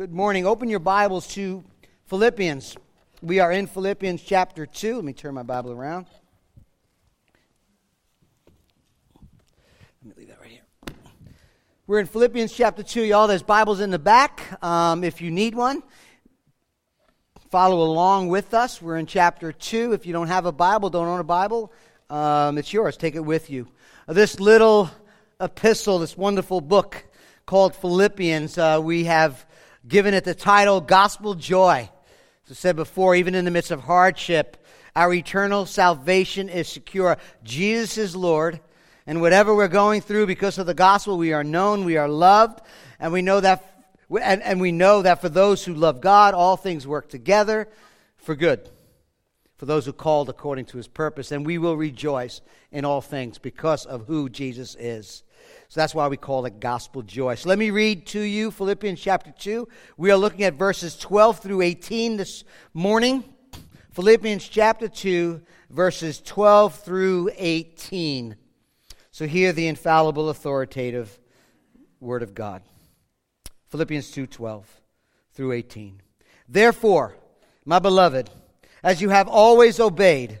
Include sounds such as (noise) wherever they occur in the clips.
Good morning. Open your Bibles to Philippians. We are in Philippians chapter 2. Let me turn my Bible around. Let me leave that right here. We're in Philippians chapter 2. Y'all, there's Bibles in the back um, if you need one. Follow along with us. We're in chapter 2. If you don't have a Bible, don't own a Bible, um, it's yours. Take it with you. This little epistle, this wonderful book called Philippians, uh, we have given it the title Gospel Joy. As I said before, even in the midst of hardship, our eternal salvation is secure. Jesus is Lord, and whatever we're going through because of the gospel, we are known, we are loved, and we know that and, and we know that for those who love God, all things work together for good. For those who called according to his purpose, and we will rejoice in all things because of who Jesus is. So that's why we call it gospel joy. So let me read to you Philippians chapter 2. We are looking at verses 12 through 18 this morning. Philippians chapter 2, verses 12 through 18. So hear the infallible, authoritative word of God. Philippians 2 12 through 18. Therefore, my beloved, as you have always obeyed,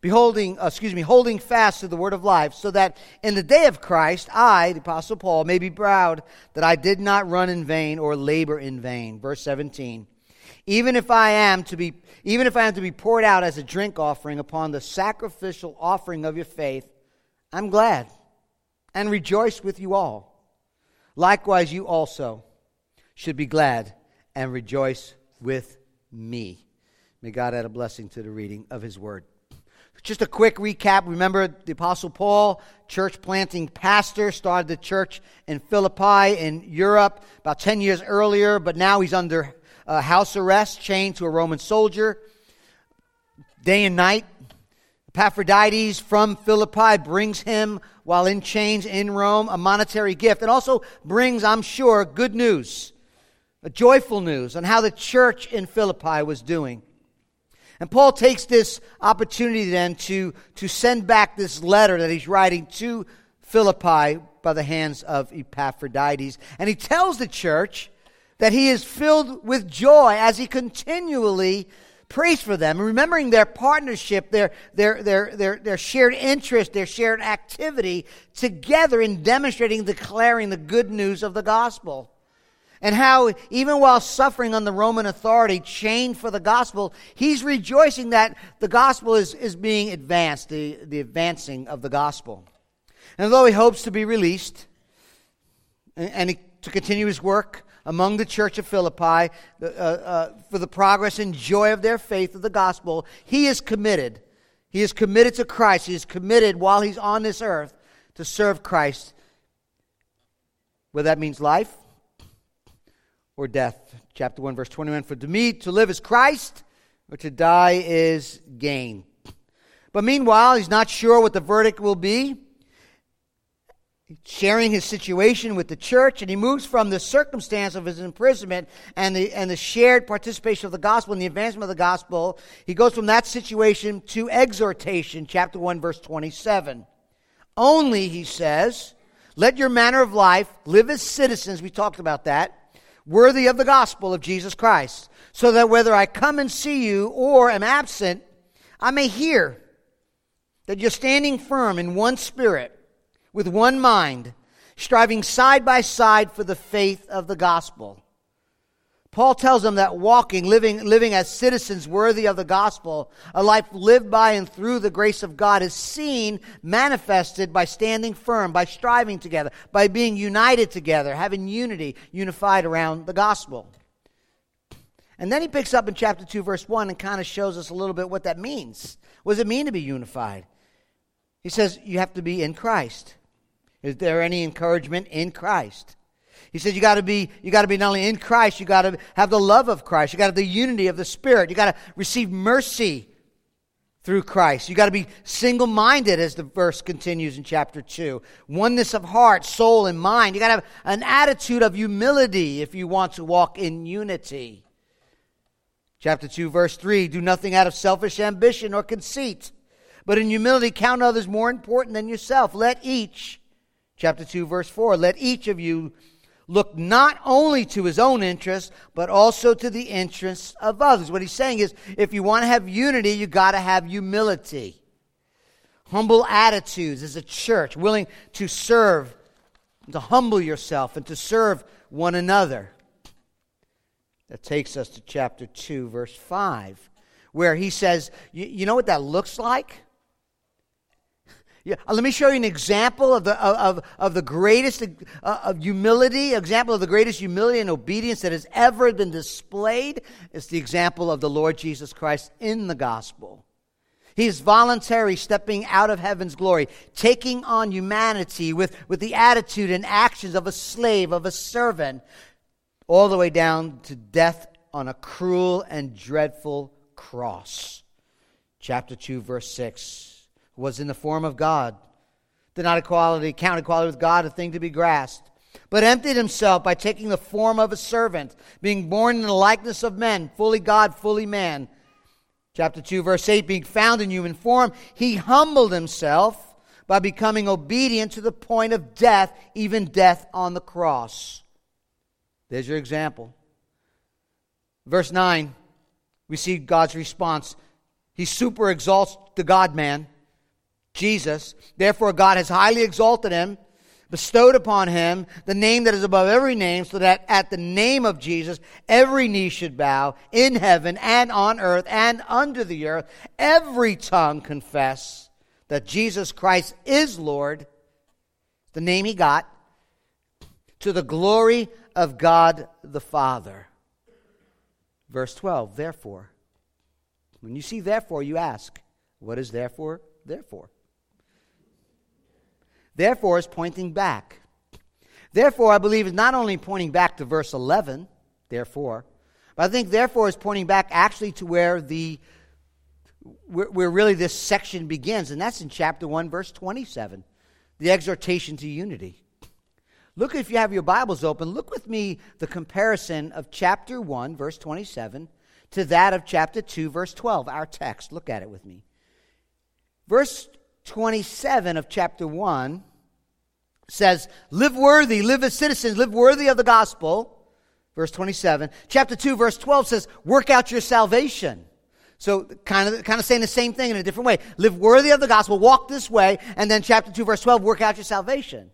beholding, uh, excuse me, holding fast to the word of life, so that in the day of Christ, I, the Apostle Paul, may be proud that I did not run in vain or labor in vain. Verse 17. Even if I am to be, even if I am to be poured out as a drink offering upon the sacrificial offering of your faith, I'm glad and rejoice with you all. Likewise, you also should be glad and rejoice with me. May God add a blessing to the reading of his word. Just a quick recap. Remember the Apostle Paul, church planting pastor, started the church in Philippi in Europe about 10 years earlier, but now he's under uh, house arrest, chained to a Roman soldier day and night. Epaphroditus from Philippi brings him, while in chains in Rome, a monetary gift and also brings, I'm sure, good news, a joyful news on how the church in Philippi was doing. And Paul takes this opportunity then to, to send back this letter that he's writing to Philippi by the hands of Epaphroditus. And he tells the church that he is filled with joy as he continually prays for them, remembering their partnership, their, their, their, their, their shared interest, their shared activity together in demonstrating, declaring the good news of the gospel and how even while suffering under Roman authority, chained for the gospel, he's rejoicing that the gospel is, is being advanced, the, the advancing of the gospel. And although he hopes to be released and, and he, to continue his work among the church of Philippi uh, uh, for the progress and joy of their faith of the gospel, he is committed. He is committed to Christ. He is committed while he's on this earth to serve Christ. Whether that means life or death. Chapter 1, verse 21 For to me to live is Christ, or to die is gain. But meanwhile, he's not sure what the verdict will be. sharing his situation with the church, and he moves from the circumstance of his imprisonment and the, and the shared participation of the gospel and the advancement of the gospel. He goes from that situation to exhortation, chapter 1, verse 27. Only, he says, let your manner of life live as citizens, we talked about that, worthy of the gospel of Jesus Christ, so that whether I come and see you or am absent, I may hear that you're standing firm in one spirit, with one mind, striving side by side for the faith of the gospel Paul tells them that walking, living, living as citizens worthy of the gospel, a life lived by and through the grace of God is seen, manifested by standing firm, by striving together, by being united together, having unity, unified around the gospel. And then he picks up in chapter 2, verse 1, and kind of shows us a little bit what that means. What does it mean to be unified? He says you have to be in Christ. Is there any encouragement in Christ? He says you got to be you got to be not only in Christ, you got to have the love of Christ. You got to have the unity of the Spirit. You got to receive mercy through Christ. You got to be single-minded as the verse continues in chapter 2. Oneness of heart, soul and mind. You got to have an attitude of humility if you want to walk in unity. Chapter 2 verse 3, do nothing out of selfish ambition or conceit, but in humility count others more important than yourself. Let each chapter 2 verse 4, let each of you look not only to his own interests, but also to the interests of others. What he's saying is if you want to have unity, you got to have humility. Humble attitudes as a church, willing to serve, to humble yourself, and to serve one another. That takes us to chapter 2, verse 5, where he says, You know what that looks like? Yeah, uh, let me show you an example of the, of, of the greatest uh, of humility, example of the greatest humility and obedience that has ever been displayed. It's the example of the Lord Jesus Christ in the gospel. He's voluntary stepping out of heaven's glory, taking on humanity with, with the attitude and actions of a slave, of a servant, all the way down to death on a cruel and dreadful cross. Chapter 2, verse 6 was in the form of God, did not equality, count equality with God a thing to be grasped, but emptied himself by taking the form of a servant, being born in the likeness of men, fully God, fully man. Chapter 2, verse 8, being found in human form, he humbled himself by becoming obedient to the point of death, even death on the cross. There's your example. Verse 9, we see God's response. He super exalts the God man Jesus. Therefore, God has highly exalted him, bestowed upon him the name that is above every name, so that at the name of Jesus, every knee should bow in heaven and on earth and under the earth, every tongue confess that Jesus Christ is Lord, the name he got, to the glory of God the Father. Verse 12, therefore. When you see therefore, you ask, what is therefore? Therefore. Therefore, is pointing back. Therefore, I believe is not only pointing back to verse 11, therefore, but I think therefore is pointing back actually to where the where, where really this section begins, and that's in chapter 1, verse 27, the exhortation to unity. Look, if you have your Bibles open, look with me the comparison of chapter 1, verse 27, to that of chapter 2, verse 12, our text. Look at it with me. Verse 27 of chapter 1 says, Live worthy, live as citizens, live worthy of the gospel. Verse 27. Chapter 2, verse 12 says, Work out your salvation. So kind of, kind of saying the same thing in a different way. Live worthy of the gospel, walk this way, and then chapter 2, verse 12, work out your salvation.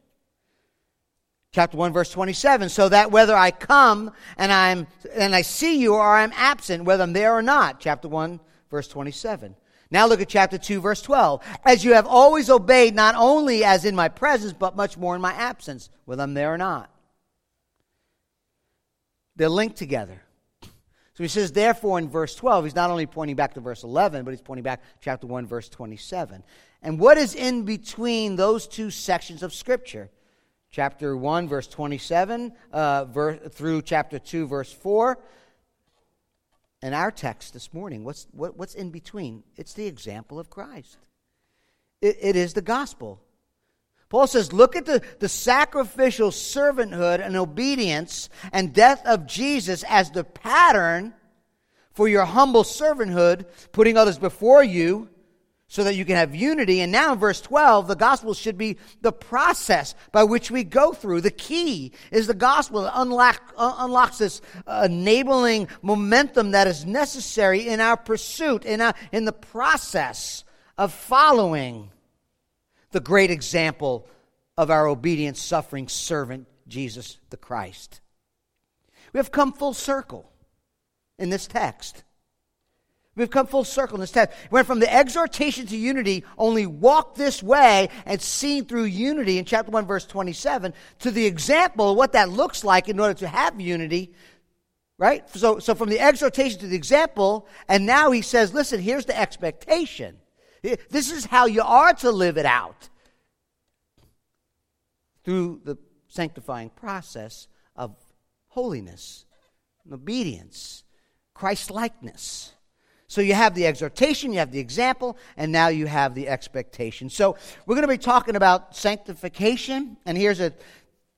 Chapter 1, verse 27, so that whether I come and I'm and I see you or I'm absent, whether I'm there or not. Chapter 1, verse 27. Now look at chapter 2, verse 12. As you have always obeyed, not only as in my presence, but much more in my absence, whether I'm there or not. They're linked together. So he says, therefore, in verse 12, he's not only pointing back to verse 11, but he's pointing back chapter 1, verse 27. And what is in between those two sections of Scripture? Chapter 1, verse 27, uh, verse, through chapter 2, verse 4 in our text this morning, what's, what, what's in between? It's the example of Christ. It, it is the gospel. Paul says, look at the, the sacrificial servanthood and obedience and death of Jesus as the pattern for your humble servanthood, putting others before you so that you can have unity. And now in verse 12, the gospel should be the process by which we go through. The key is the gospel that unlock, uh, unlocks this uh, enabling momentum that is necessary in our pursuit, in, our, in the process of following the great example of our obedient, suffering servant, Jesus the Christ. We have come full circle in this text. We've come full circle in this text. We went from the exhortation to unity, only walk this way and seen through unity in chapter 1, verse 27, to the example of what that looks like in order to have unity, right? So, so from the exhortation to the example, and now he says, listen, here's the expectation. This is how you are to live it out through the sanctifying process of holiness, obedience, Christ likeness. So you have the exhortation, you have the example, and now you have the expectation. So we're going to be talking about sanctification, and here's a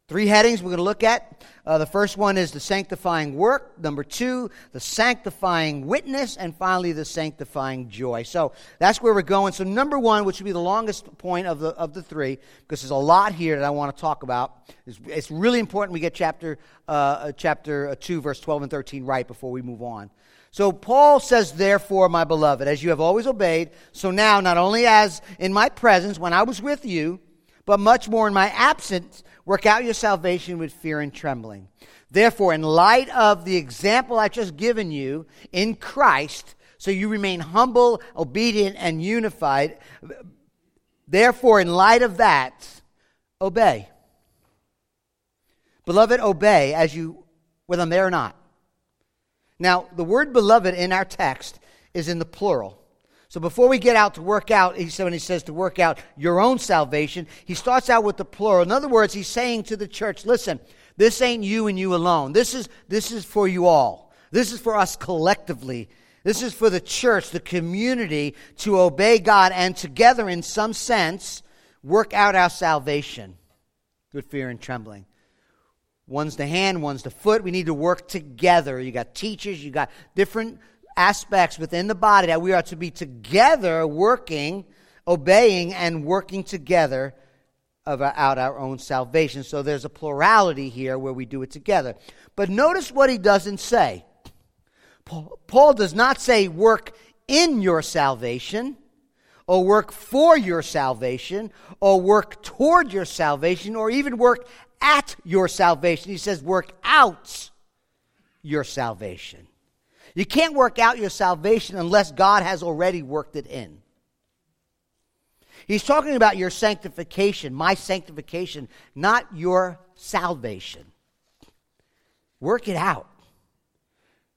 Three headings we're going to look at. Uh, the first one is the sanctifying work. Number two, the sanctifying witness. And finally, the sanctifying joy. So that's where we're going. So, number one, which will be the longest point of the, of the three, because there's a lot here that I want to talk about. It's, it's really important we get chapter, uh, uh chapter uh, 2, verse 12 and 13 right before we move on. So Paul says, Therefore, my beloved, as you have always obeyed, so now, not only as in my presence when I was with you, but much more in my absence, Work out your salvation with fear and trembling. Therefore, in light of the example I've just given you in Christ, so you remain humble, obedient, and unified, therefore, in light of that, obey. Beloved, obey as you, whether I'm there or not. Now, the word beloved in our text is in the plural. So before we get out to work out, he said when he says to work out your own salvation, he starts out with the plural. In other words, he's saying to the church, listen, this ain't you and you alone. This is this is for you all. This is for us collectively. This is for the church, the community to obey God and together in some sense work out our salvation with fear and trembling. One's the hand, one's the foot. We need to work together. You got teachers, you got different aspects within the body that we are to be together working, obeying, and working together out our own salvation. So there's a plurality here where we do it together. But notice what he doesn't say. Paul does not say work in your salvation, or work for your salvation, or work toward your salvation, or even work at your salvation. He says work out your salvation. You can't work out your salvation unless God has already worked it in. He's talking about your sanctification, my sanctification, not your salvation. Work it out.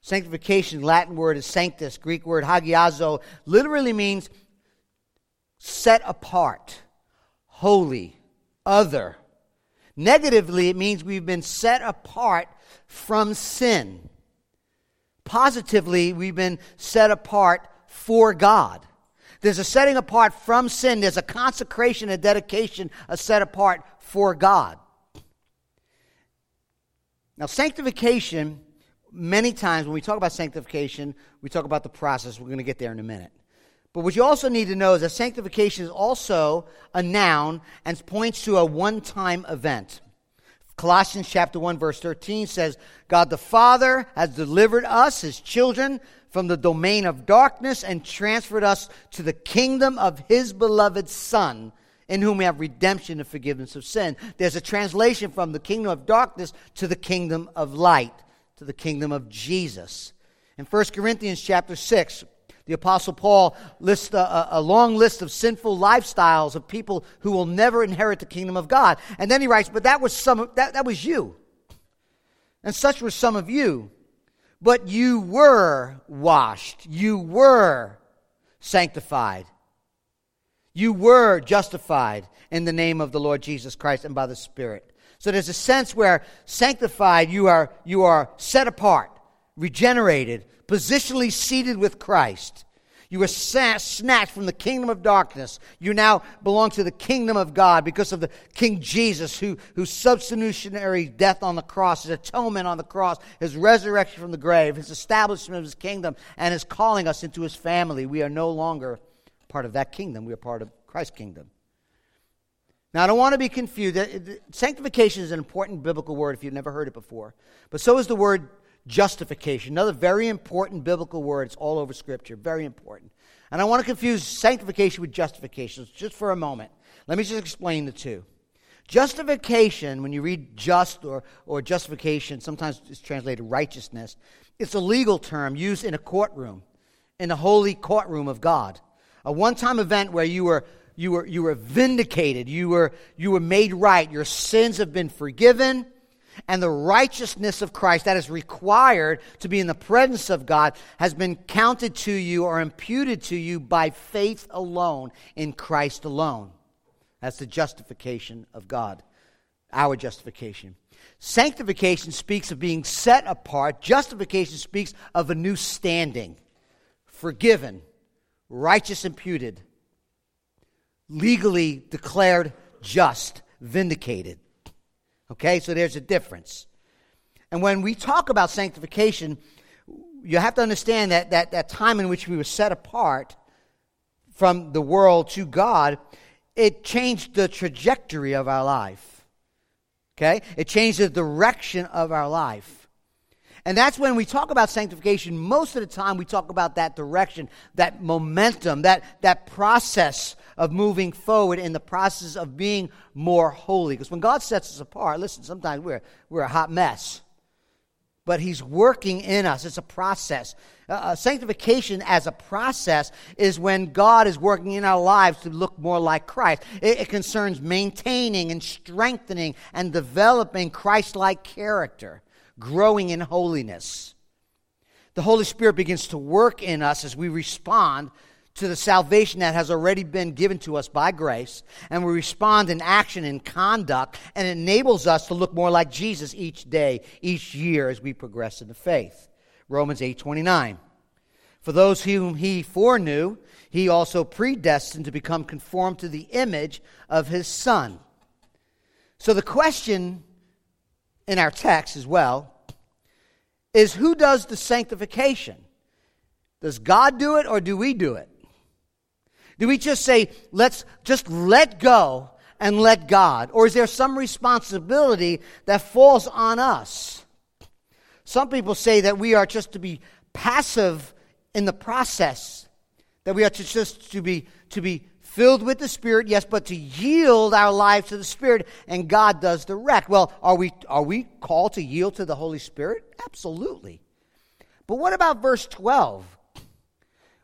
Sanctification, Latin word is sanctus, Greek word hagiazo, literally means set apart, holy, other. Negatively, it means we've been set apart from sin. Positively, we've been set apart for God. There's a setting apart from sin, there's a consecration, a dedication, a set apart for God. Now, sanctification, many times when we talk about sanctification, we talk about the process. We're going to get there in a minute. But what you also need to know is that sanctification is also a noun and points to a one time event. Colossians chapter 1 verse 13 says, God the Father has delivered us, his children, from the domain of darkness and transferred us to the kingdom of his beloved Son, in whom we have redemption and forgiveness of sin. There's a translation from the kingdom of darkness to the kingdom of light, to the kingdom of Jesus. In 1 Corinthians chapter 6, the Apostle Paul lists a, a, long list of sinful lifestyles of people who will never inherit the kingdom of God. And then he writes, But that was some that, that was you. And such were some of you. But you were washed. You were sanctified. You were justified in the name of the Lord Jesus Christ and by the Spirit. So there's a sense where sanctified, you are, you are set apart, regenerated, positionally seated with Christ. You were snatched from the kingdom of darkness. You now belong to the kingdom of God because of the King Jesus, who, whose substitutionary death on the cross, his atonement on the cross, his resurrection from the grave, his establishment of his kingdom, and his calling us into his family. We are no longer part of that kingdom. We are part of Christ's kingdom. Now, I don't want to be confused. Sanctification is an important biblical word if you've never heard it before. But so is the word justification. Another very important biblical word. It's all over Scripture. Very important. And I want to confuse sanctification with justification just for a moment. Let me just explain the two. Justification, when you read just or, or justification, sometimes it's translated righteousness, it's a legal term used in a courtroom, in the holy courtroom of God. A one time event where you were, you, were, you were vindicated, you were, you were made right, your sins have been forgiven and the righteousness of Christ that is required to be in the presence of God has been counted to you or imputed to you by faith alone in Christ alone. That's the justification of God. our justification. Sanctification speaks of being set apart. Justification speaks of a new standing, forgiven, righteous imputed, legally declared just, vindicated. Okay, so there's a difference. And when we talk about sanctification, you have to understand that, that that time in which we were set apart from the world to God, it changed the trajectory of our life. Okay? It changed the direction of our life. And that's when we talk about sanctification, most of the time we talk about that direction, that momentum, that, that process of moving forward in the process of being more holy. Because when God sets us apart, listen, sometimes we're, we're a hot mess but He's working in us. It's a process. Uh, uh, sanctification as a process is when God is working in our lives to look more like Christ. It, it concerns maintaining and strengthening and developing Christ like character, growing in holiness. The Holy Spirit begins to work in us as we respond to the salvation that has already been given to us by grace, and we respond in action and conduct, and enables us to look more like Jesus each day, each year as we progress in the faith. Romans 8 29. For those whom he foreknew, he also predestined to become conformed to the image of his Son. So the question in our text as well is who does the sanctification? Does God do it or do we do it? Do we just say, let's just let go and let God? Or is there some responsibility that falls on us? Some people say that we are just to be passive in the process, that we are to just to be to be filled with the Spirit, yes, but to yield our lives to the Spirit, and God does the rest. Well, are we are we called to yield to the Holy Spirit? Absolutely. But what about verse 12?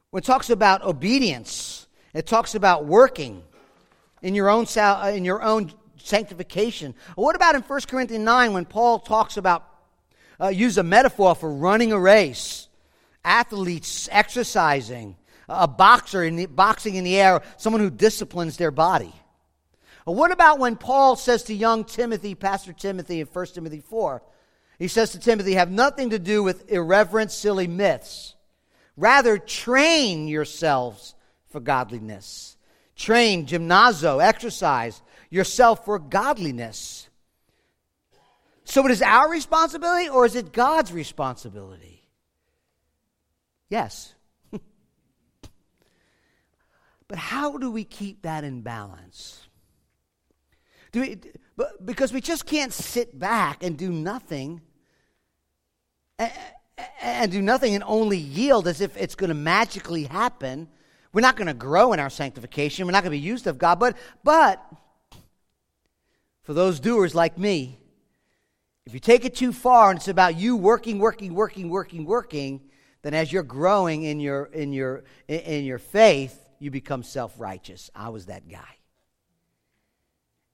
When it talks about obedience it talks about working in your own, uh, in your own sanctification. What about in 1 Corinthians 9 when Paul talks about, uh, use a metaphor for running a race, athletes exercising, a boxer in the, boxing in the air, someone who disciplines their body? what about when Paul says to young Timothy, Pastor Timothy in 1 Timothy 4, he says to Timothy, have nothing to do with irreverent, silly myths. Rather, train yourselves for godliness. Train, gymnazo, exercise yourself for godliness. So it is our responsibility or is it God's responsibility? Yes. But how do we keep that in balance? Do we, because we just can't sit back and do nothing and, and do nothing and only yield as if it's going to magically happen we're not going to grow in our sanctification. We're not going to be used of God. But, but for those doers like me, if you take it too far and it's about you working, working, working, working, working, then as you're growing in your, in your, in your faith, you become self righteous. I was that guy.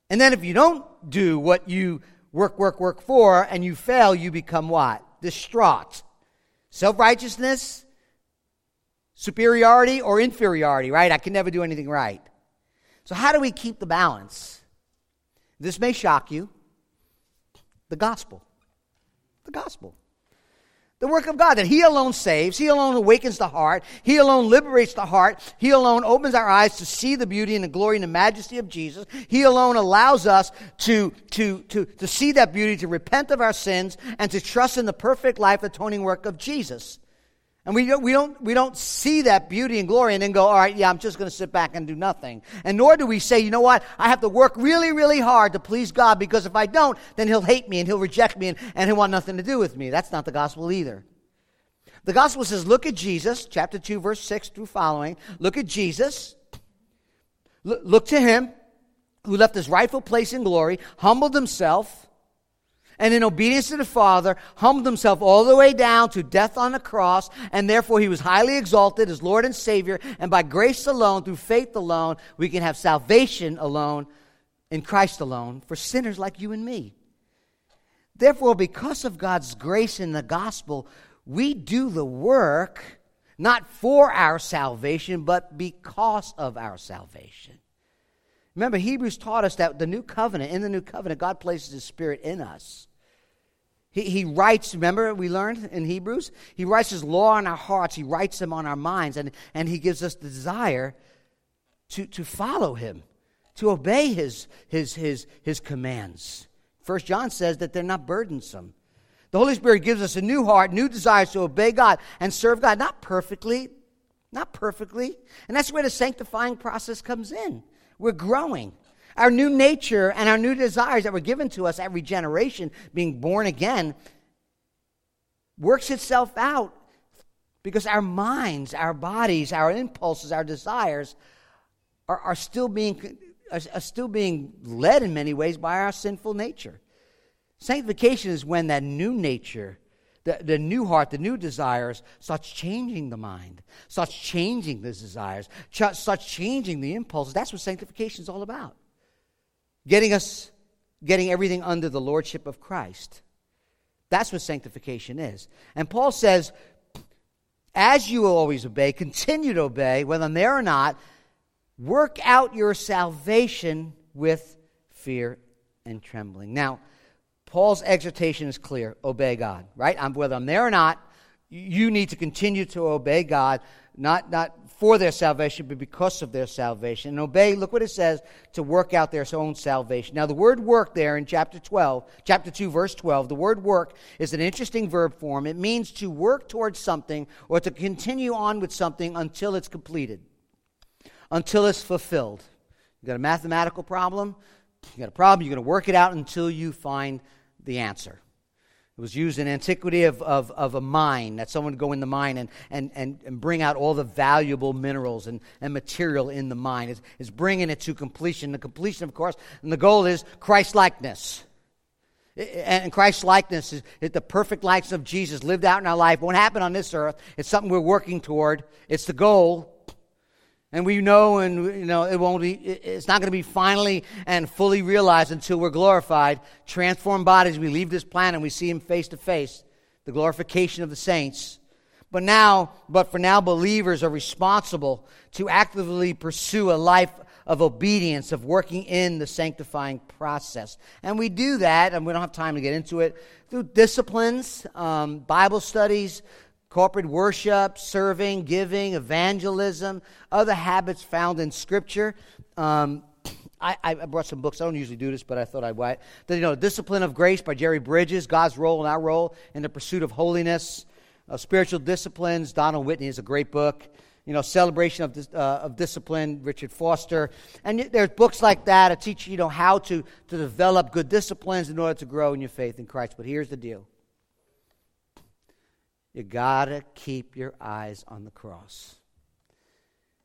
And then if you don't do what you work, work, work for and you fail, you become what? Distraught. Self righteousness superiority or inferiority, right? I can never do anything right. So, how do we keep the balance? This may shock you. The gospel. The gospel. The work of God, that He alone saves, He alone awakens the heart, He alone liberates the heart, He alone opens our eyes to see the beauty and the glory and the majesty of Jesus. He alone allows us to, to, to, to see that beauty, to repent of our sins, and to trust in the perfect life atoning work of Jesus. And we don't, we, don't, we don't see that beauty and glory and then go, all right, yeah, I'm just going to sit back and do nothing. And nor do we say, you know what, I have to work really, really hard to please God because if I don't, then He'll hate me and He'll reject me and, and He'll want nothing to do with me. That's not the gospel either. The gospel says, look at Jesus, chapter 2, verse 6 through following. Look at Jesus. look to Him who left His rightful place in glory, humbled Himself and in obedience to the Father, humbled himself all the way down to death on the cross, and therefore he was highly exalted as Lord and Savior. And by grace alone, through faith alone, we can have salvation alone in Christ alone for sinners like you and me. Therefore, because of God's grace in the gospel, we do the work not for our salvation, but because of our salvation. Remember, Hebrews taught us that the new covenant, in the new covenant, God places his spirit in us. He, he writes, remember we learned in Hebrews? He writes his law on our hearts, he writes them on our minds, and, and he gives us the desire to, to follow him, to obey his, his, his, his commands. First John says that they're not burdensome. The Holy Spirit gives us a new heart, new desires to obey God and serve God, not perfectly, not perfectly. And that's where the sanctifying process comes in. We're growing. Our new nature and our new desires that were given to us at regeneration, being born again, works itself out because our minds, our bodies, our impulses, our desires are, are still being are, still being led in many ways by our sinful nature. Sanctification is when that new nature, the, the new heart, the new desires, starts changing the mind, starts changing the desires, starts changing the impulses. That's what sanctification is all about getting us, getting everything under the lordship of Christ. That's what sanctification is. And Paul says, as you always obey, continue to obey, whether I'm there or not, work out your salvation with fear and trembling. Now, Paul's exhortation is clear obey God, right? I'm, whether I'm there or not, you need to continue to obey God, not, not for their salvation, but because of their salvation. And obey, look what it says, to work out their own salvation. Now, the word work there in chapter 12, chapter 2, verse 12, the word work is an interesting verb form. It means to work towards something or to continue on with something until it's completed, until it's fulfilled. You got a mathematical problem? You got a problem, you're going to work it out until you find the answer. It was used in antiquity of, of, of a mine, that someone would go in the mine and, and, and, and bring out all the valuable minerals and, and material in the mine. It's, it's bringing it to completion. The completion, of course, and the goal is Christ likeness. And Christ likeness is, is the perfect likeness of Jesus lived out in our life. It won't happen on this earth. It's something we're working toward. It's the goal. And we know, and you know, it won't be, it's not going to be finally and fully realized until we're glorified. Transformed bodies, we leave this planet and we see Him face to face. The glorification of the saints. But now, but for now, believers are responsible to actively pursue a life of obedience, of working in the sanctifying process. And we do that, and we don't have time to get into it, through disciplines, um, Bible studies, corporate worship, serving, giving, evangelism, other habits found in Scripture. Um, (clears throat) I, I, brought some books. I don't usually do this, but I thought I'd. The, you know, Discipline of Grace by Jerry Bridges, God's role and our role in the pursuit of holiness. Uh, Spiritual Disciplines, Donald Whitney is a great book. You know, Celebration of, uh, of Discipline, Richard Foster. And there's books like that that teach you know how to, to develop good disciplines in order to grow in your faith in Christ. But here's the deal you got to keep your eyes on the cross.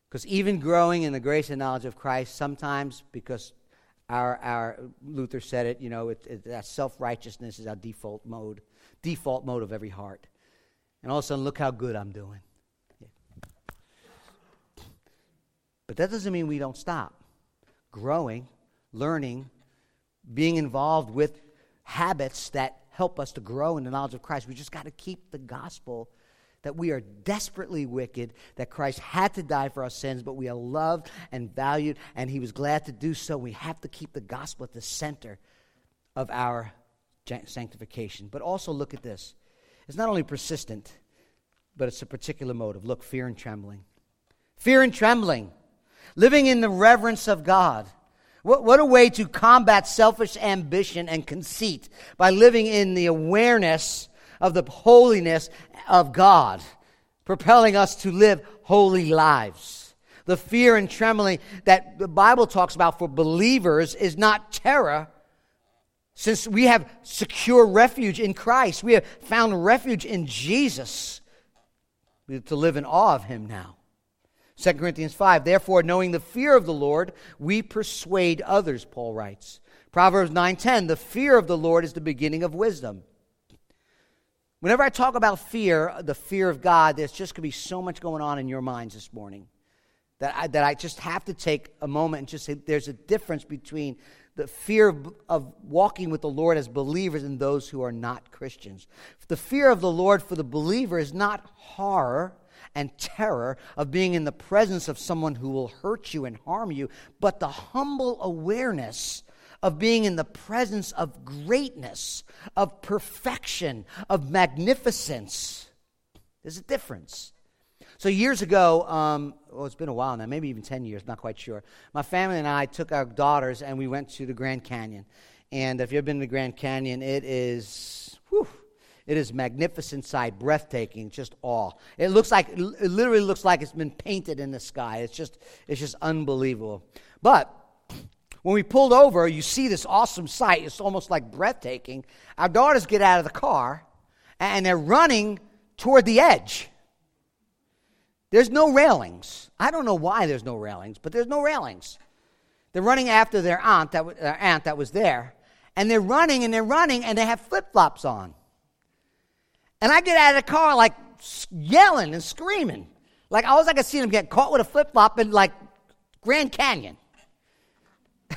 Because even growing in the grace and knowledge of Christ, sometimes because our, our Luther said it, you know, it, it, that self righteousness is our default mode, default mode of every heart. And all of a sudden, look how good I'm doing. Yeah. But that doesn't mean we don't stop growing, learning, being involved with habits that help us to grow in the knowledge of Christ. We just got to keep the gospel that we are desperately wicked, that Christ had to die for our sins, but we are loved and valued, and he was glad to do so. We have to keep the gospel at the center of our sanctification. But also look at this. It's not only persistent, but it's a particular motive. Look, fear and trembling. Fear and trembling. Living in the reverence of God. What, what a way to combat selfish ambition and conceit by living in the awareness of the holiness of God, propelling us to live holy lives. The fear and trembling that the Bible talks about for believers is not terror, since we have secure refuge in Christ. We have found refuge in Jesus. We have to live in awe of Him now. 2 Corinthians 5, therefore, knowing the fear of the Lord, we persuade others, Paul writes. Proverbs 9:10, the fear of the Lord is the beginning of wisdom. Whenever I talk about fear, the fear of God, there's just going to be so much going on in your minds this morning that I, that I just have to take a moment and just say there's a difference between the fear of, of walking with the Lord as believers and those who are not Christians. The fear of the Lord for the believer is not horror and terror of being in the presence of someone who will hurt you and harm you, but the humble awareness of being in the presence of greatness, of perfection, of magnificence. There's a difference. So, years ago, um, well, it's been a while now, maybe even 10 years, not quite sure. My family and I took our daughters and we went to the Grand Canyon. And if you've been to the Grand Canyon, it is, whew, it is magnificent sight, breathtaking, just awe. It looks like, it literally looks like it's been painted in the sky. It's just, it's just unbelievable. But when we pulled over, you see this awesome sight. It's almost like breathtaking. Our daughters get out of the car and they're running toward the edge. There's no railings. I don't know why there's no railings, but there's no railings. They're running after their aunt that, their aunt that was there. And they're running and they're running and they have flip flops on. And I get out of the car like yelling and screaming. Like I was like I see them get caught with a flip flop in like Grand Canyon. (laughs)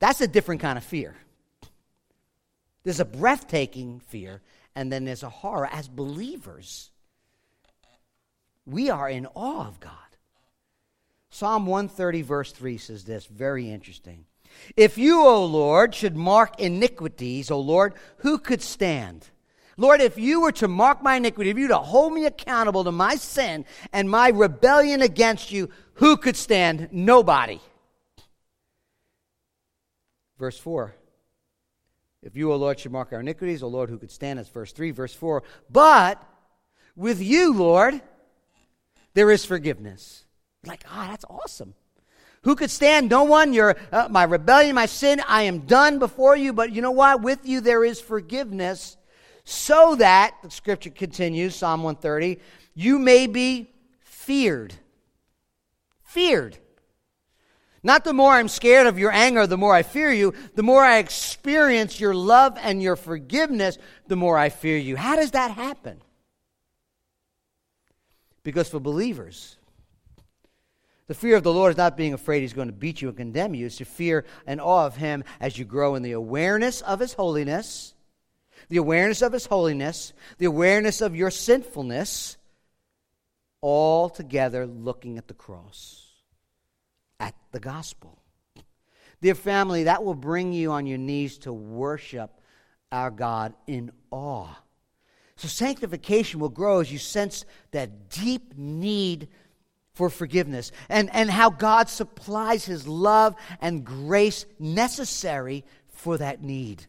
That's a different kind of fear. There's a breathtaking fear, and then there's a horror. As believers, we are in awe of God. Psalm 130, verse 3 says this very interesting. If you, O Lord, should mark iniquities, O Lord, who could stand? Lord, if you were to mark my iniquity, if you were to hold me accountable to my sin and my rebellion against you, who could stand? Nobody. Verse 4. If you, O Lord, should mark our iniquities, O Lord, who could stand? That's verse 3. Verse 4. But with you, Lord, there is forgiveness. Like, ah, that's awesome. Who could stand? No one. Your uh, my rebellion, my sin. I am done before you. But you know what? With you there is forgiveness so that, the scripture continues, Psalm 130, you may be feared. Feared. Not the more I'm scared of your anger, the more I fear you. The more I experience your love and your forgiveness, the more I fear you. How does that happen? Because for believers, the fear of the Lord is not being afraid he's going to beat you and condemn you. It's to fear and awe of him as you grow in the awareness of his holiness the awareness of His holiness, the awareness of your sinfulness, all together looking at the cross, at the gospel. Dear family, that will bring you on your knees to worship our God in awe. So, sanctification will grow as you sense that deep need for forgiveness and, and how God supplies His love and grace necessary for that need.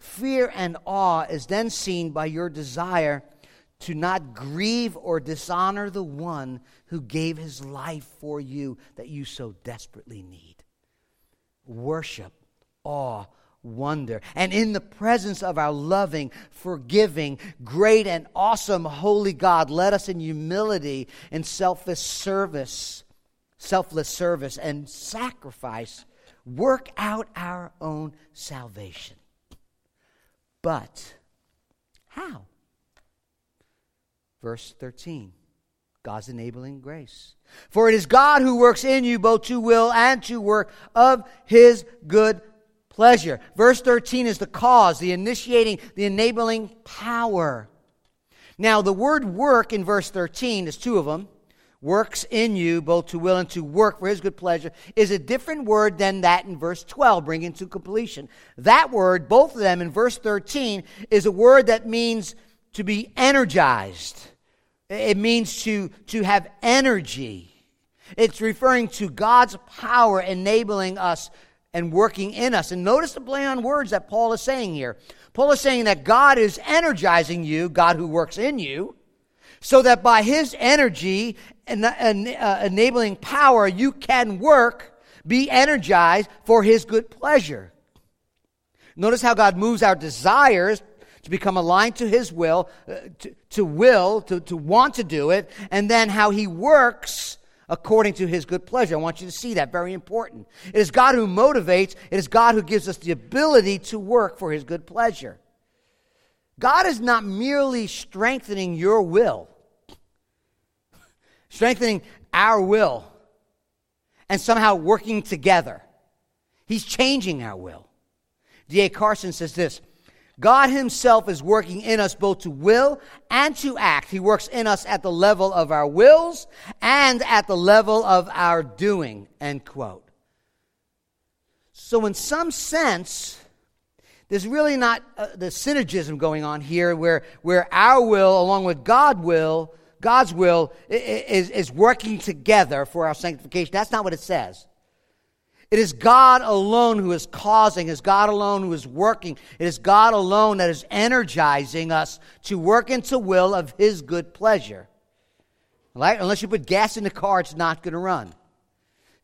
Fear and awe is then seen by your desire to not grieve or dishonor the one who gave his life for you that you so desperately need. Worship, awe, wonder. And in the presence of our loving, forgiving, great, and awesome holy God, let us in humility and selfless service, selfless service and sacrifice work out our own salvation. But how? Verse 13 God's enabling grace. For it is God who works in you both to will and to work of his good pleasure. Verse 13 is the cause, the initiating, the enabling power. Now, the word work in verse 13 is two of them works in you both to will and to work for his good pleasure is a different word than that in verse 12 bringing to completion. That word both of them in verse 13 is a word that means to be energized. It means to to have energy. It's referring to god's power enabling us and working in us. And notice the play on words that paul is saying here. Paul is saying that god is energizing you god who works in you so that by his energy and, and uh, enabling power, you can work, be energized for his good pleasure. Notice how God moves our desires to become aligned to his will, uh, to, to will, to, to want to do it, and then how he works according to his good pleasure. I want you to see that, very important. It is God who motivates, it is God who gives us the ability to work for his good pleasure. God is not merely strengthening your will, strengthening our will, and somehow working together. He's changing our will. D.A. Carson says this God Himself is working in us both to will and to act. He works in us at the level of our wills and at the level of our doing. End quote. So, in some sense, there's really not uh, the synergism going on here where, where our will, along with God will, God's will, is, is working together for our sanctification. That's not what it says. It is God alone who is causing, it is God alone who is working. It is God alone that is energizing us to work into will of His good pleasure. Right? Unless you put gas in the car, it's not going to run.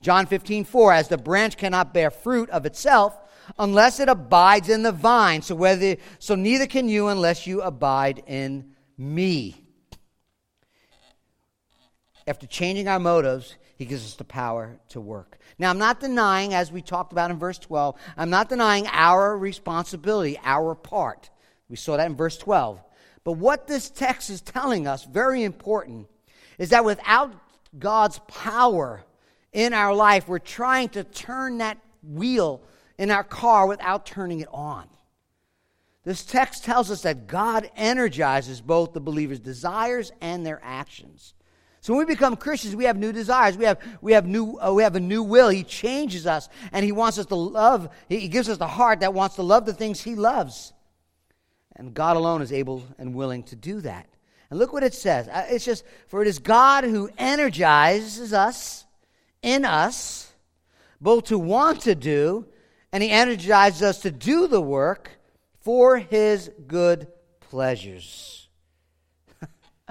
John 15, 4, as the branch cannot bear fruit of itself unless it abides in the vine. So whether so neither can you unless you abide in me. After changing our motives, he gives us the power to work. Now, I'm not denying, as we talked about in verse 12, I'm not denying our responsibility, our part. We saw that in verse 12. But what this text is telling us, very important, is that without God's power in our life, we're trying to turn that wheel in our car without turning it on. This text tells us that God energizes both the believer's desires and their actions. So when we become Christians, we have new desires. We have, we have, new, uh, we have a new will. He changes us, and He wants us to love. He gives us the heart that wants to love the things He loves. And God alone is able and willing to do that. And look what it says. Uh, it's just, for it is God who energizes us, in us, both to want to do, and He energizes us to do the work for His good pleasures. (laughs)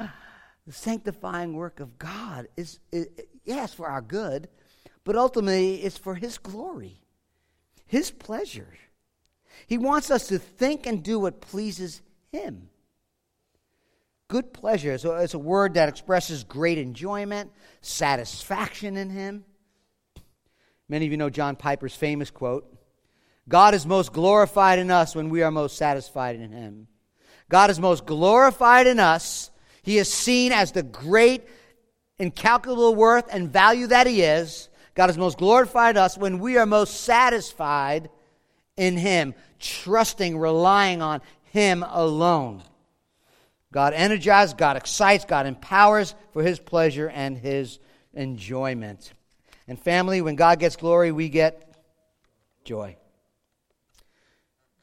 The sanctifying work of God is, is yes, for our good, but ultimately it's for His glory, His pleasure. He wants us to think and do what pleases Him. Good pleasure so it's a word that expresses great enjoyment, satisfaction in Him. Many of you know John Piper's famous quote God is most glorified in us when we are most satisfied in Him. God is most glorified in us he is seen as the great, incalculable worth and value that He is. God is most glorified in us when we are most satisfied in Him, trusting, relying on Him alone. God energizes, God excites, God empowers for His pleasure and His enjoyment. And family, when God gets glory, we get joy.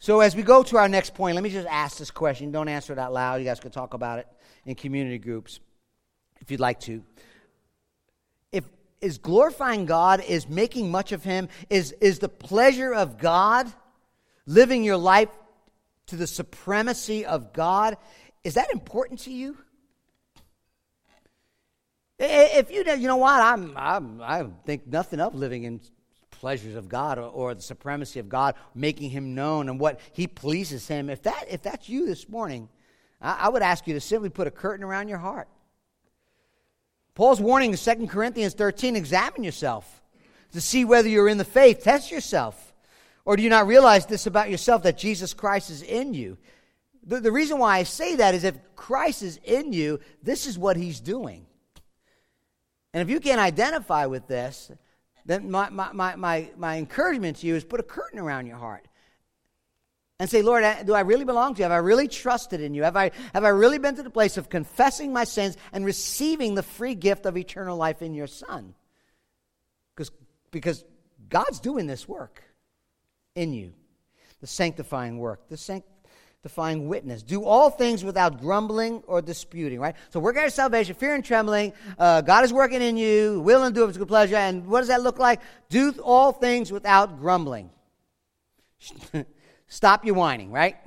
So as we go to our next point, let me just ask this question. Don't answer it out loud. You guys can talk about it in community groups if you'd like to. If is glorifying God, is making much of Him, is, is the pleasure of God, living your life to the supremacy of God, is that important to you? If you you know what I'm, I'm I think nothing of living in pleasures of God or, or, the supremacy of God, making Him known and what He pleases Him. If that if that's you this morning, I, would ask you to simply put a curtain around your heart. Paul's warning in 2 Corinthians 13 examine yourself to see whether you're in the faith. Test yourself. Or do you not realize this about yourself that Jesus Christ is in you? The, the reason why I say that is if Christ is in you, this is what he's doing. And if you can't identify with this, then my, my, my, my, my encouragement to you is put a curtain around your heart and say, Lord, do I really belong to you? Have I really trusted in you? Have I, have I really been to the place of confessing my sins and receiving the free gift of eternal life in your Son? Because, because God's doing this work in you, the sanctifying work, the sanctifying witness. Do all things without grumbling or disputing, right? So work out your salvation, fear and trembling. Uh, God is working in you, will and do of his good pleasure. And what does that look like? Do all things without grumbling. (laughs) Stop your whining, right?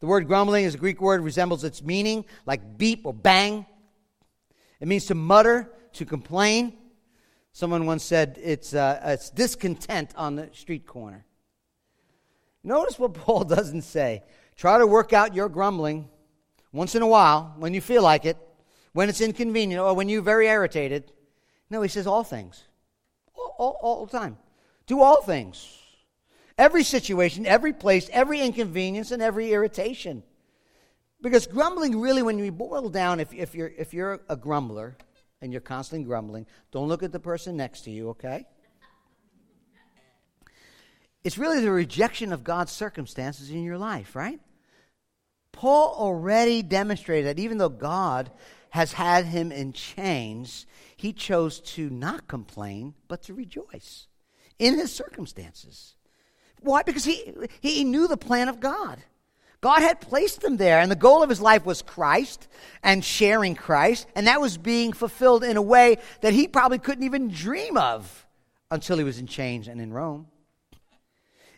The word grumbling is a Greek word, resembles its meaning, like beep or bang. It means to mutter, to complain. Someone once said it's, uh, it's discontent on the street corner. Notice what (laughs) Paul doesn't say. Try to work out your grumbling once in a while when you feel like it, when it's inconvenient, or when you're very irritated. No, he says all things. All, all, all the time. Do all things every situation, every place, every inconvenience, and every irritation. Because grumbling, really, when you boil down, if, if, you're, if you're a grumbler and you're constantly grumbling, don't look at the person next to you, okay? It's really the rejection of God's circumstances in your life, right? Paul already demonstrated that even though God has had him in chains, he chose to not complain, but to rejoice in his circumstances. Why? Because he, he knew the plan of God. God had placed him there, and the goal of his life was Christ and sharing Christ, and that was being fulfilled in a way that he probably couldn't even dream of until he was in chains and in Rome.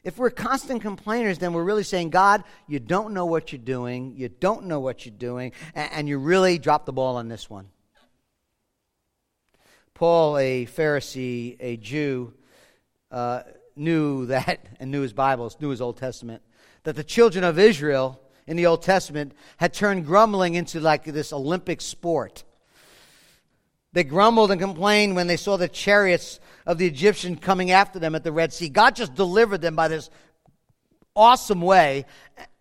If we're constant complainers, then we're really saying, God, you don't know what you're doing, you don't know what you're doing, and, you really dropped the ball on this one. Paul, a Pharisee, a Jew, uh, knew (laughs) that, and knew his Bibles, knew his Old Testament, that the children of Israel in the Old Testament had turned grumbling into like this Olympic sport. They grumbled and complained when they saw the chariots of the Egyptians coming after them at the Red Sea. God just delivered them by this awesome way,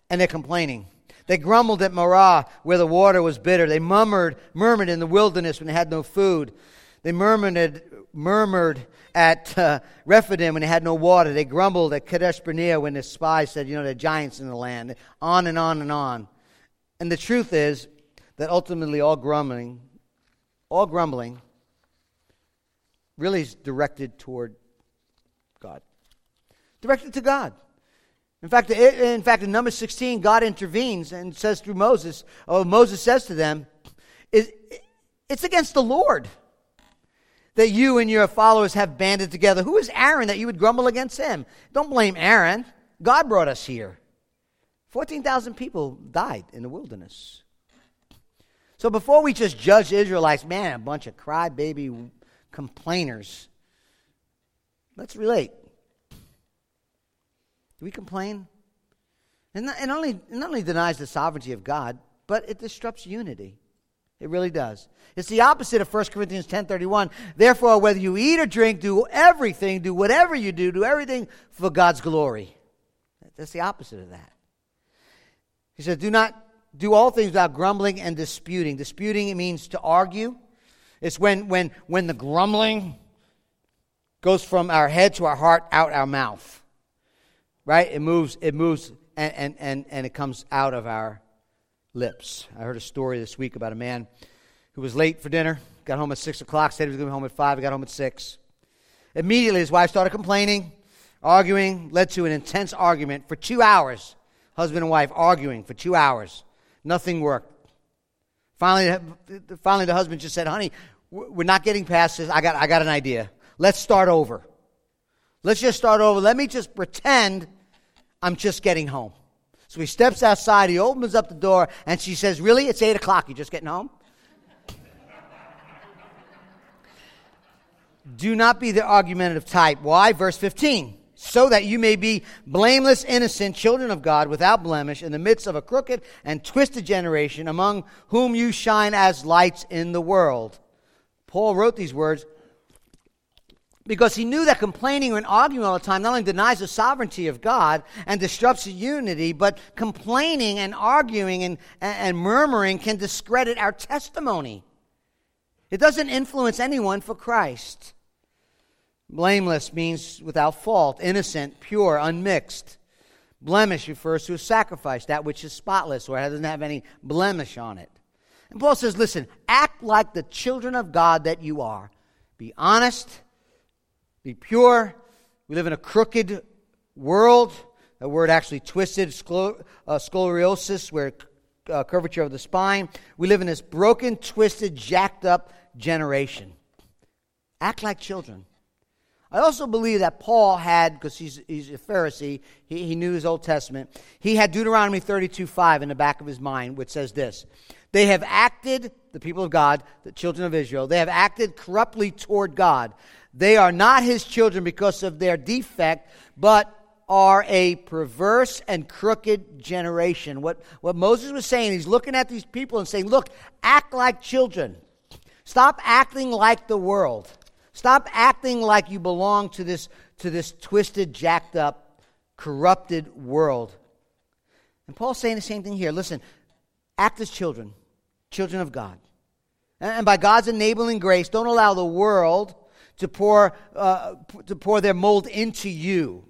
and they're complaining. They grumbled at Marah, where the water was bitter. They murmured, murmured in the wilderness when they had no food. They murmured, murmured at uh, Rephidim when they had no water. They grumbled at Kadesh Barnea when the spies said, you know, there are giants in the land. On and on and on. And the truth is that ultimately all grumbling, all grumbling, really is directed toward God. Directed to God. In fact, in fact, in Number 16, God intervenes and says through Moses, oh, Moses says to them, it's against the Lord that you and your followers have banded together. Who is Aaron that you would grumble against him? Don't blame Aaron. God brought us here. 14,000 people died in the wilderness. So before we just judge Israelites, man, a bunch of crybaby complainers, let's relate. Do we complain? And not, and only, not only denies the sovereignty of God, but it disrupts unity. It really does. It's the opposite of 1 Corinthians 10:31. Therefore, whether you eat or drink, do everything, do whatever you do, do everything for God's glory. That's the opposite of that. He says, do not do all things without grumbling and disputing. Disputing it means to argue. It's when when when the grumbling goes from our head to our heart, out our mouth. Right? It moves, it moves and, and, and, and it comes out of our lips. I heard a story this week about a man who was late for dinner, got home at 6 o'clock, said he was going to be home at 5, he got home at 6. Immediately, his wife started complaining, arguing, led to an intense argument for two hours. Husband and wife arguing for two hours. Nothing worked. Finally, finally, the husband just said, Honey, we're not getting past this. I got, I got an idea. Let's start over. Let's just start over. Let me just pretend I'm just getting home. So he steps outside, he opens up the door, and she says, Really? It's 8 o'clock. You're just getting home? Do not be the argumentative type. Why? Verse 15. So that you may be blameless, innocent children of God without blemish in the midst of a crooked and twisted generation among whom you shine as lights in the world. Paul wrote these words because he knew that complaining and arguing all the time not only denies the sovereignty of God and disrupts the unity, but complaining and arguing and, and murmuring can discredit our testimony. It doesn't influence anyone for Christ. Blameless means without fault, innocent, pure, unmixed. Blemish refers to a sacrifice, that which is spotless or doesn't have any blemish on it. And Paul says, listen, act like the children of God that you are. Be honest be pure. We live in a crooked world. That word actually twisted, scler- uh, scoliosis, where uh, curvature of the spine. We live in this broken, twisted, jacked up generation. Act like children. I also believe that Paul had, because he's, he's a Pharisee, he, he knew his Old Testament, he had Deuteronomy 32 5 in the back of his mind, which says this They have acted, the people of God, the children of Israel, they have acted corruptly toward God. They are not his children because of their defect, but are a perverse and crooked generation. What, what Moses was saying, he's looking at these people and saying, Look, act like children. Stop acting like the world. Stop acting like you belong to this, to this twisted, jacked up, corrupted world. And Paul's saying the same thing here. Listen, act as children, children of God. And by God's enabling grace, don't allow the world to pour, uh, to pour their mold into you.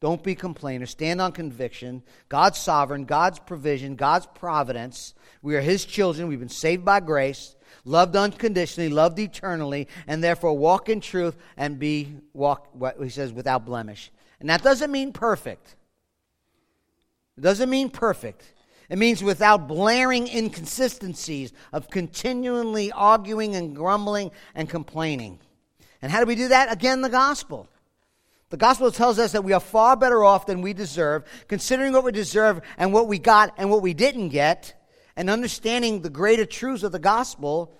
Don't be complainers. Stand on conviction. God's sovereign, God's provision, God's providence. We are His children. We've been saved by grace, loved unconditionally, loved eternally, and therefore walk in truth and be walk what he says without blemish. And that doesn't mean perfect. It doesn't mean perfect. It means without blaring inconsistencies of continually arguing and grumbling and complaining. And how do we do that? Again, the gospel. The gospel tells us that we are far better off than we deserve, considering what we deserve and what we got and what we didn't get, and understanding the greater truths of the gospel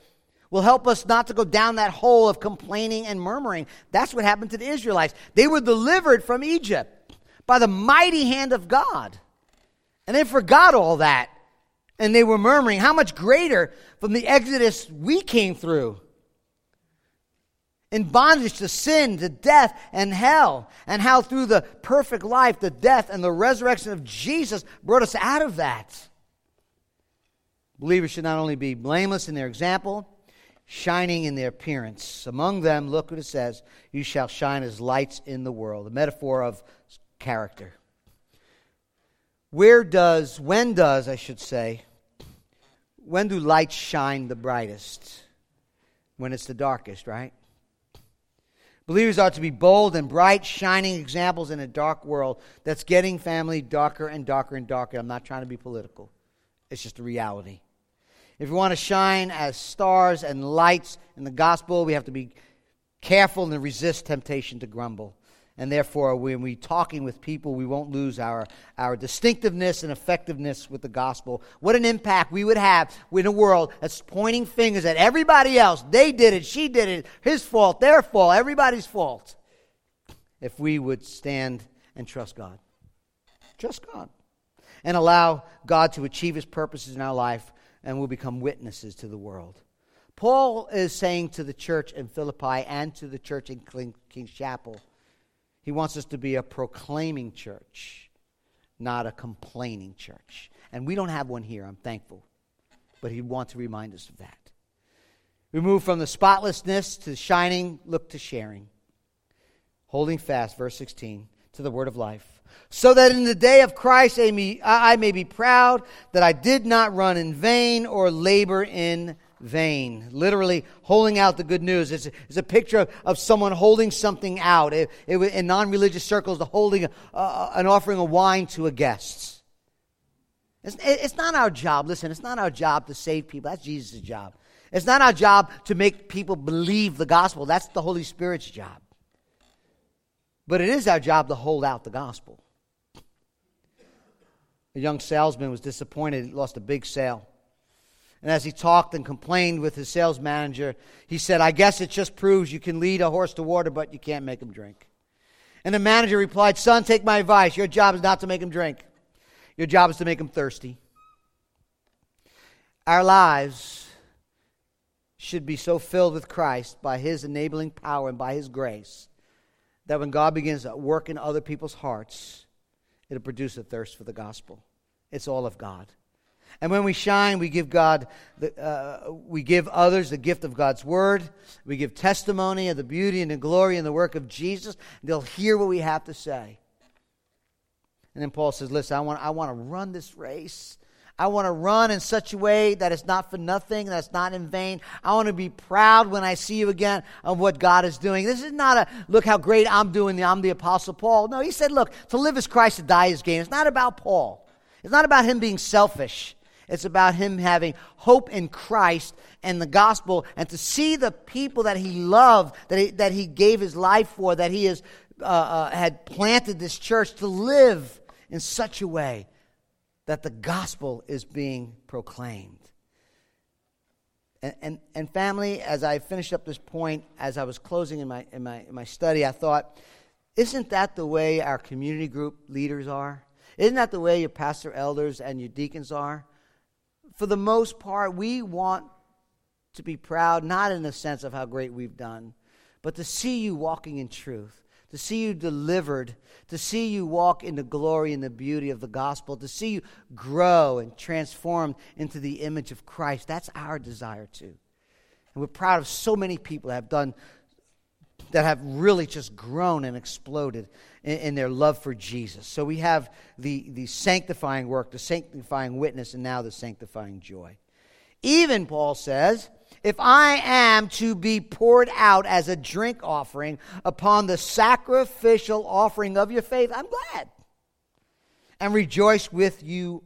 will help us not to go down that hole of complaining and murmuring. That's what happened to the Israelites. They were delivered from Egypt by the mighty hand of God. And they forgot all that. And they were murmuring, how much greater from the Exodus we came through? In bondage to sin, to death, and hell. And how through the perfect life, the death, and the resurrection of Jesus brought us out of that. Believers should not only be blameless in their example, shining in their appearance. Among them, look what it says, you shall shine as lights in the world. A metaphor of character. Where does, when does, I should say, when do lights shine the brightest? When it's the darkest, right? Believers are to be bold and bright, shining examples in a dark world that's getting family darker and darker and darker. I'm not trying to be political, it's just a reality. If we want to shine as stars and lights in the gospel, we have to be careful and resist temptation to grumble. And therefore, when we're talking with people, we won't lose our, our distinctiveness and effectiveness with the gospel. What an impact we would have in a world that's pointing fingers at everybody else. They did it, she did it, his fault, their fault, everybody's fault. If we would stand and trust God. Trust God. And allow God to achieve his purposes in our life, and we'll become witnesses to the world. Paul is saying to the church in Philippi and to the church in King's Chapel he wants us to be a proclaiming church, not a complaining church. And we don't have one here, I'm thankful. But he wants to remind us of that. We move from the spotlessness to the shining, look to sharing. Holding fast, verse 16, to the word of life. So that in the day of Christ I may, be proud that I did not run in vain or labor in vain. Literally, holding out the good news. It's, it's a picture of, of, someone holding something out. It, it, in non religious circles, the holding uh, an offering of wine to a guest. It's, it's not our job, listen, it's not our job to save people. That's Jesus' job. It's not our job to make people believe the gospel. That's the Holy Spirit's job. But it is our job to hold out the gospel. A young salesman was disappointed, lost a big sale. And as he talked and complained with his sales manager, he said, I guess it just proves you can lead a horse to water, but you can't make him drink. And the manager replied, Son, take my advice. Your job is not to make him drink, your job is to make him thirsty. Our lives should be so filled with Christ by his enabling power and by his grace that when God begins to work in other people's hearts, it'll produce a thirst for the gospel. It's all of God. And when we shine, we give God, the, uh, we give others the gift of God's word. We give testimony of the beauty and the glory and the work of Jesus. They'll hear what we have to say. And then Paul says, "Listen, I want, I want to run this race. I want to run in such a way that it's not for nothing, that's not in vain. I want to be proud when I see you again of what God is doing. This is not a look how great I'm doing. I'm the Apostle Paul. No, he said, look, to live is Christ, to die is gain. It's not about Paul. It's not about him being selfish. It's about him having hope in Christ and the gospel and to see the people that he loved, that he, that he gave his life for, that he has, uh, uh, had planted this church to live in such a way that the gospel is being proclaimed. And, and, and family, as I finished up this point, as I was closing in my, in, my, in my study, I thought, isn't that the way our community group leaders are? Isn't that the way your pastor elders and your deacons are? For the most part, we want to be proud, not in the sense of how great we've done, but to see you walking in truth, to see you delivered, to see you walk in the glory and the beauty of the gospel, to see you grow and transform into the image of Christ. That's our desire too. And we're proud of so many people that have done that have really just grown and exploded in, in, their love for Jesus. So we have the, the sanctifying work, the sanctifying witness, and now the sanctifying joy. Even, Paul says, if I am to be poured out as a drink offering upon the sacrificial offering of your faith, I'm glad and rejoice with you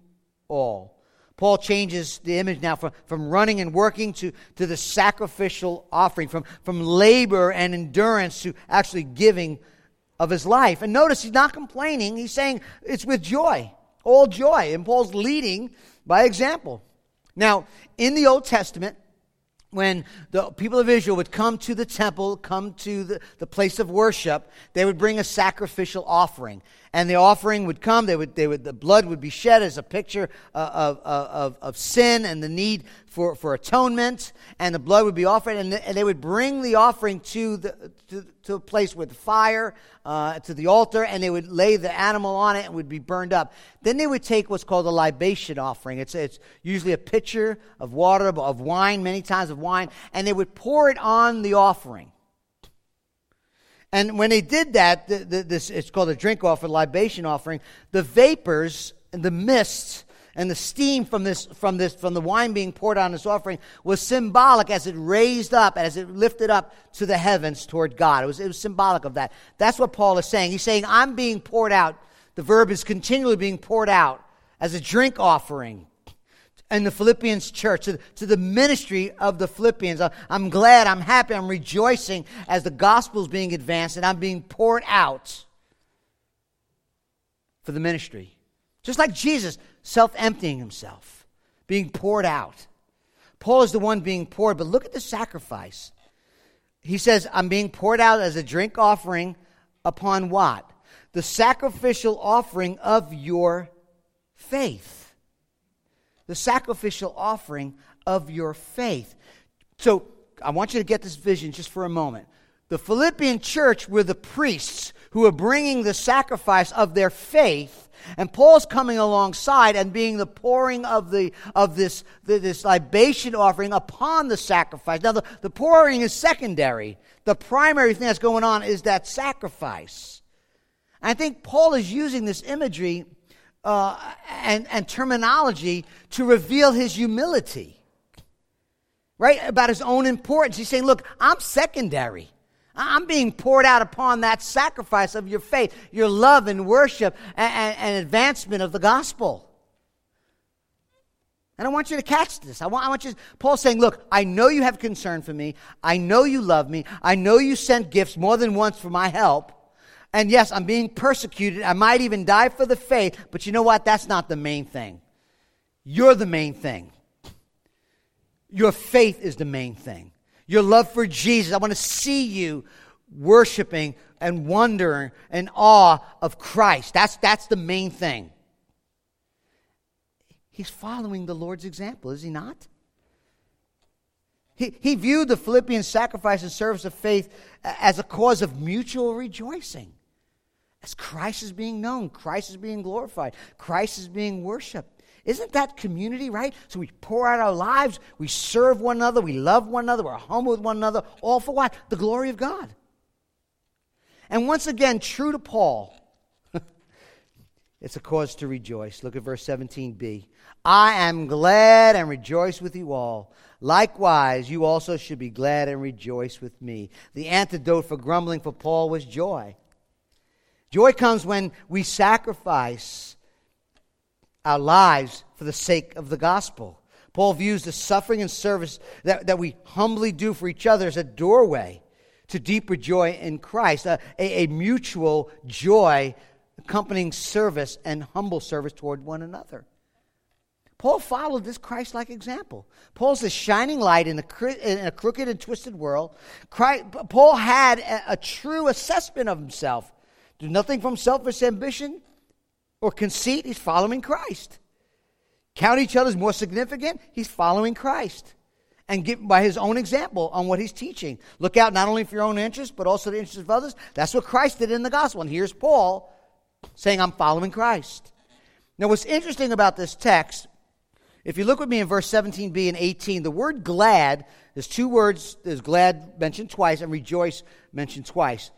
all. Paul changes the image now from, from running and working to, to the sacrificial offering, from, from labor and endurance to actually giving of his life. And notice he's not complaining, he's saying it's with joy, all joy. And Paul's leading by example. Now, in the Old Testament, when the people of Israel would come to the temple, come to the, the place of worship, they would bring a sacrificial offering. And the offering would come, they would, they would, the blood would be shed as a picture uh, of, of, of sin and the need for, for atonement, and the blood would be offered, and, and they would bring the offering to, the, to, to a place with fire, uh, to the altar, and they would lay the animal on it and would be burned up. Then they would take what's called a libation offering. It's, it's usually a pitcher of water, of wine, many times of wine, and they would pour it on the offering. And when they did that, the, the, this, it's called a drink offering, libation offering, the vapors and the mists and the steam from this from this from the wine being poured on this offering was symbolic as it raised up as it lifted up to the heavens toward god it was, it was symbolic of that that's what paul is saying he's saying i'm being poured out the verb is continually being poured out as a drink offering in the Philippians church, to, to the ministry of the Philippians. I'm glad, I'm happy, I'm rejoicing as the gospel is being advanced and I'm being poured out for the ministry. Just like Jesus, self emptying himself, being poured out. Paul is the one being poured, but look at the sacrifice. He says, I'm being poured out as a drink offering upon what? The sacrificial offering of your faith the sacrificial offering of your faith. So I want you to get this vision just for a moment. The Philippian church were the priests who were bringing the sacrifice of their faith, and Paul's coming alongside and being the pouring of the of this this libation offering upon the sacrifice. Now the, the pouring is secondary. The primary thing that's going on is that sacrifice. I think Paul is using this imagery uh, and, and terminology to reveal his humility, right? About his own importance. He's saying, Look, I'm secondary. I'm being poured out upon that sacrifice of your faith, your love and worship and, and, advancement of the gospel. And I want you to catch this. I want, I want you, Paul's saying, look, I know you have concern for me. I know you love me. I know you sent gifts more than once for my help. And yes, I'm being persecuted. I might even die for the faith, but you know what? That's not the main thing. You're the main thing. Your faith is the main thing. Your love for Jesus. I want to see you worshiping and wondering and awe of Christ. That's, that's the main thing. He's following the Lord's example, is he not? He, he viewed the Philippian sacrifice and service of faith as a cause of mutual rejoicing. As Christ is being known, Christ is being glorified, Christ is being worshiped. Isn't that community, right? So we pour out our lives, we serve one another, we love one another, we're humble with one another, all for what? The glory of God. And once again, true to Paul, (laughs) it's a cause to rejoice. Look at verse 17b. I am glad and rejoice with you all. Likewise, you also should be glad and rejoice with me. The antidote for grumbling for Paul was joy. Joy comes when we sacrifice our lives for the sake of the gospel. Paul views the suffering and service that, that we humbly do for each other as a doorway to deeper joy in Christ, a, a, a mutual joy accompanying service and humble service toward one another. Paul followed this Christ like example. Paul's the shining light in a, in a crooked and twisted world. Christ, Paul had a, a true assessment of himself do nothing from selfish ambition or conceit. He's following Christ. Count each other as more significant. He's following Christ. And give by his own example on what he's teaching. Look out not only for your own interest, but also the interests of others. That's what Christ did in the gospel. And here's Paul saying, I'm following Christ. Now, what's interesting about this text If you look with me in verse 17b and 18, the word glad, there's two words, there's glad mentioned twice and rejoice mentioned twice.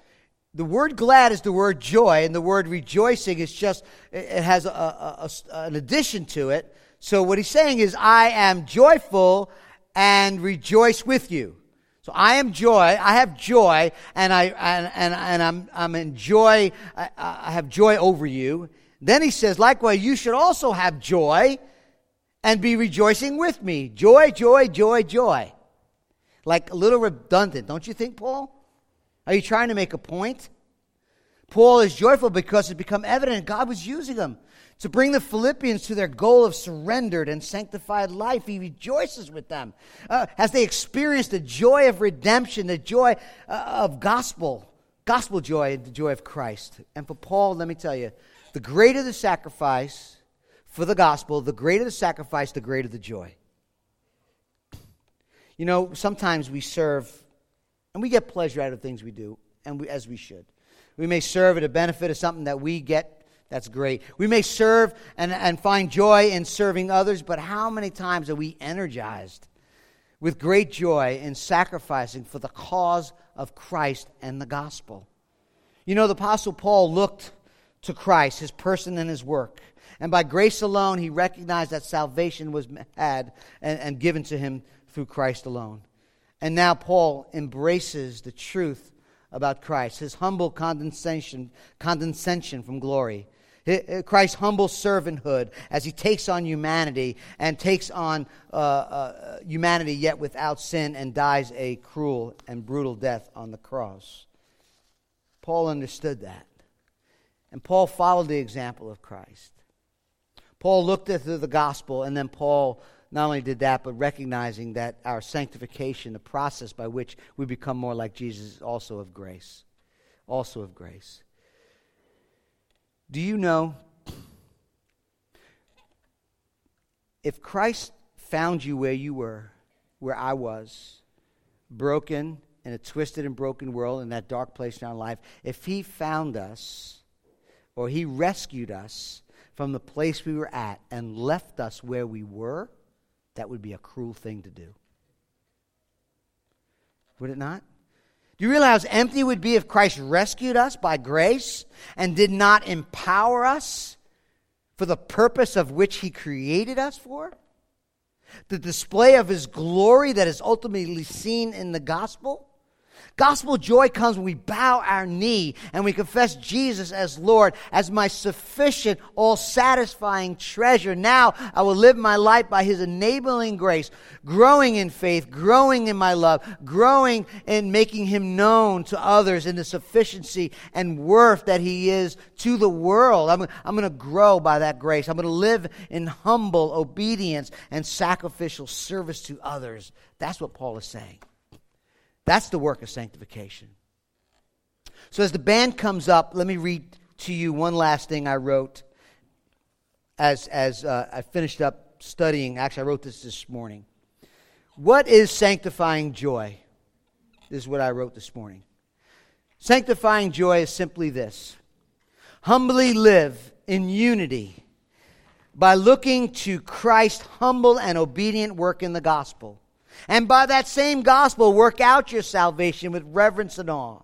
The word glad is the word joy, and the word rejoicing is just, it has a, a, a, an addition to it. So what he's saying is, I am joyful and rejoice with you. So I am joy. I have joy, and I and and, and I'm I'm in joy. I, I have joy over you. Then he says, likewise, you should also have joy, and be rejoicing with me. Joy, joy, joy, joy. Like a little redundant, don't you think, Paul? Are you trying to make a point? Paul is joyful because it's become evident God was using him to bring the Philippians to their goal of surrendered and sanctified life. He rejoices with them uh, as they experience the joy of redemption, the joy uh, of gospel, gospel joy, the joy of Christ. And for Paul, let me tell you, the greater the sacrifice for the gospel, the greater the sacrifice, the greater the joy. You know, sometimes we serve and we get pleasure out of things we do, and we, as we should. We may serve at a benefit of something that we get. That's great. We may serve and, and find joy in serving others, but how many times are we energized with great joy in sacrificing for the cause of Christ and the gospel? You know, the Apostle Paul looked to Christ, his person and his work. And by grace alone, he recognized that salvation was had and, and given to him through Christ alone. And now Paul embraces the truth about Christ, his humble condescension, condescension from glory. Christ's humble servanthood as he takes on humanity and takes on uh, uh, humanity yet without sin and dies a cruel and brutal death on the cross. Paul understood that. And Paul followed the example of Christ. Paul looked at the gospel, and then Paul not only did that, but recognizing that our sanctification, the process by which we become more like Jesus, is also of grace. Also of grace. Do you know if Christ found you where you were, where I was, broken in a twisted and broken world, in that dark place in our life, if He found us or He rescued us from the place we were at and left us where we were, that would be a cruel thing to do. Would it not? Do you realize empty would be if Christ rescued us by grace and did not empower us for the purpose of which he created us for? The display of his glory that is ultimately seen in the gospel? Gospel joy comes when we bow our knee and we confess Jesus as Lord, as my sufficient, all satisfying treasure. Now I will live my life by His enabling grace, growing in faith, growing in my love, growing in making Him known to others in the sufficiency and worth that He is to the world. I'm, I'm going to grow by that grace. I'm going to live in humble obedience and sacrificial service to others. That's what Paul is saying. That's the work of sanctification. So as the band comes up, let me read to you one last thing I wrote as, as uh, I finished up studying. Actually, I wrote this this morning. What is sanctifying joy? This is what I wrote this morning. Sanctifying joy is simply this humbly live in unity by looking to Christ's humble and obedient work in the gospel and by that same gospel, work out your salvation with reverence and awe.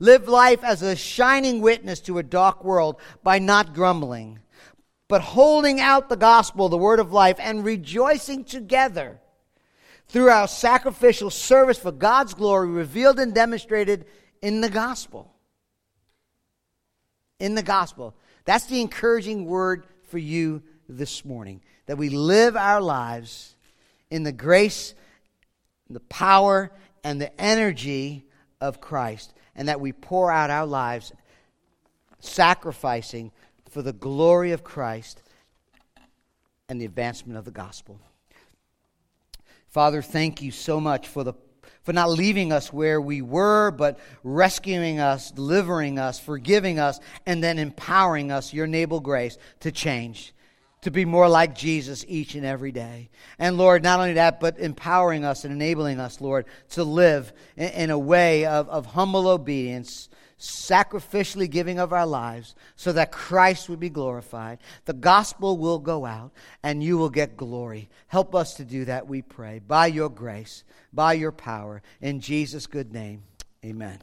Live life as a shining witness to a dark world by not grumbling, but holding out the gospel, the word of life, and rejoicing together through our sacrificial service for God's glory revealed and demonstrated in the gospel. In the gospel. That's the encouraging word for you this morning that we live our lives in the grace the power and the energy of Christ, and that we pour out our lives sacrificing for the glory of Christ and the advancement of the gospel. Father, thank you so much for the for not leaving us where we were, but rescuing us, delivering us, forgiving us, and then empowering us, your enable grace, to change to be more like Jesus each and every day. And Lord, not only that, but empowering us and enabling us, Lord, to live in, in a way of, of humble obedience sacrificially giving of our lives so that Christ would be glorified. The gospel will go out and you will get glory. Help us to do that, we pray, by your grace, by your power. In Jesus' good name, amen.